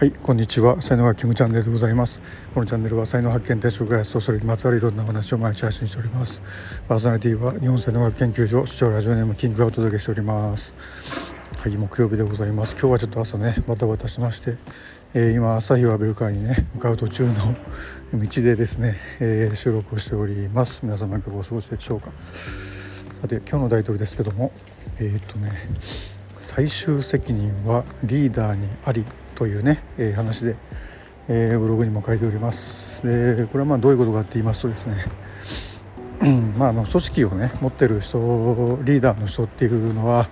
はいこんにちは。才能学キングチャンネルでございます。このチャンネルは才能発見転職開発とそれにまつわるいろんな話を毎日配信しております。パーソナリティは日本才能学研究所主張ラジオネームキングがお届けしております。はい木曜日でございます。今日はちょっと朝ねバタバタしまして、えー、今朝日を浴びる会にね向かう途中の 道でですね、えー、収録をしております。皆様いかがお過ごしでしょうか。さて今日のタイトルですけどもえー、っとね最終責任はリーダーにありというね、えー、話で、えー、ブログにも書いておりますでこれはまあどういうことかって言いますとですねうんまあ、あの組織をね持ってる人リーダーの人っていうのは、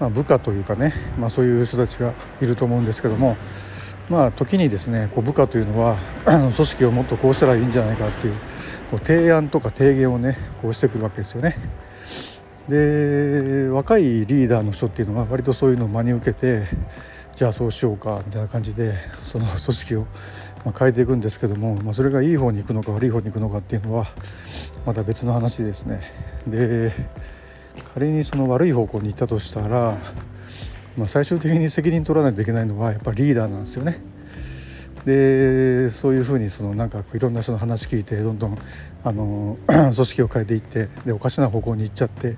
まあ、部下というかね、まあ、そういう人たちがいると思うんですけどもまあ時にですねこう部下というのは 組織をもっとこうしたらいいんじゃないかっていうこう提案とか提言をねこうしてくるわけですよね。で若いリーダーの人っていうのは割とそういうのを真に受けてじゃあそうしようかみたいな感じでその組織を変えていくんですけども、まあ、それがいい方に行くのか悪い方に行くのかっていうのはまた別の話ですね。で仮にその悪い方向に行ったとしたら、まあ、最終的に責任取らないといけないのはやっぱりリーダーなんですよね。でそういうふうにそのなんかいろんな人の話聞いてどんどんあの 組織を変えていってでおかしな方向に行っちゃって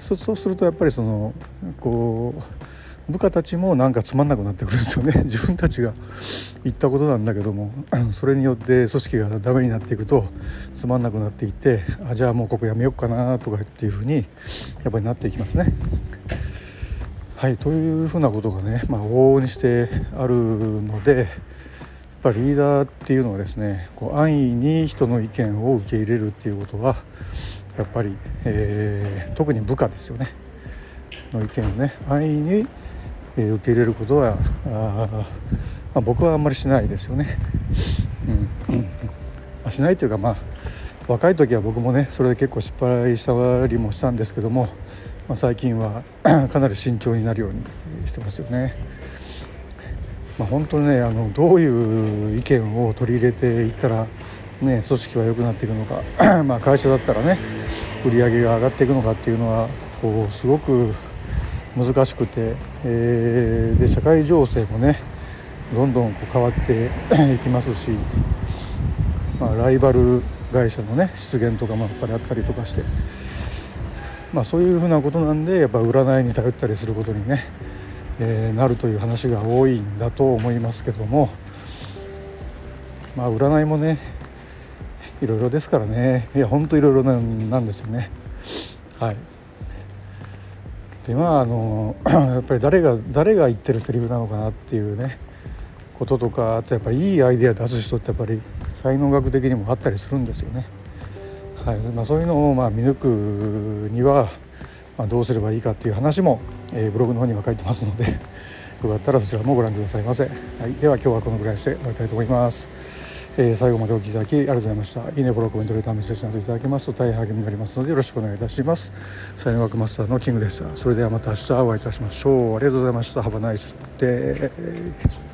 そうするとやっぱりそのこう部下たちもなんかつまんなくなってくるんですよね。自分たちが言ったことなんだけども。それによって組織がダメになっていくとつまんなくなっていってあじゃあもうここやめようかなとかっていうふうにやっぱりなっていきますね。はいというふうなことがね、まあ、往々にしてあるのでやっぱリーダーっていうのはですねこう安易に人の意見を受け入れるっていうことはやっぱり、えー、特に部下ですよね。の意見をね安易に受け入れることはあ、まあ、僕はあんまりしないですよね。うん、しないというかまあ若い時は僕もねそれで結構失敗したりもしたんですけども、まあ、最近は かなり慎重になるようにしてますよね。まあ、本当にねあのどういう意見を取り入れていったら、ね、組織は良くなっていくのか まあ会社だったらね売り上げが上がっていくのかっていうのはこうすごく難しくて、えー、で社会情勢もねどんどんこう変わって いきますし、まあ、ライバル会社のね出現とかもやっぱりあったりとかして、まあ、そういうふうなことなんでやっぱ占いに頼ったりすることにね、えー、なるという話が多いんだと思いますけども、まあ、占いもねいろいろですからねいやほんといろいろなんですよね。はいでまああの やっぱり誰が誰が言ってるセリフなのかなっていうねこととかあとやっぱりいいアイデア出す人ってやっぱり才能学的にもあったりするんですよね。はいまあ、そういうのをま見抜くには、ま、どうすればいいかっていう話も、え、ブログの方には書いてますのでよかったらそちらもご覧くださいませ。はい、では今日はこのぐらいにして終わりたいと思います。えー、最後までお聴きいただきありがとうございました。いいねフォローコメントレターメッセージなどいただけますと大変励みになりますのでよろしくお願いいたします。才能学マスターのキングでした。それではまた明日お会いいたしましょう。ありがとうございました。Have a nice day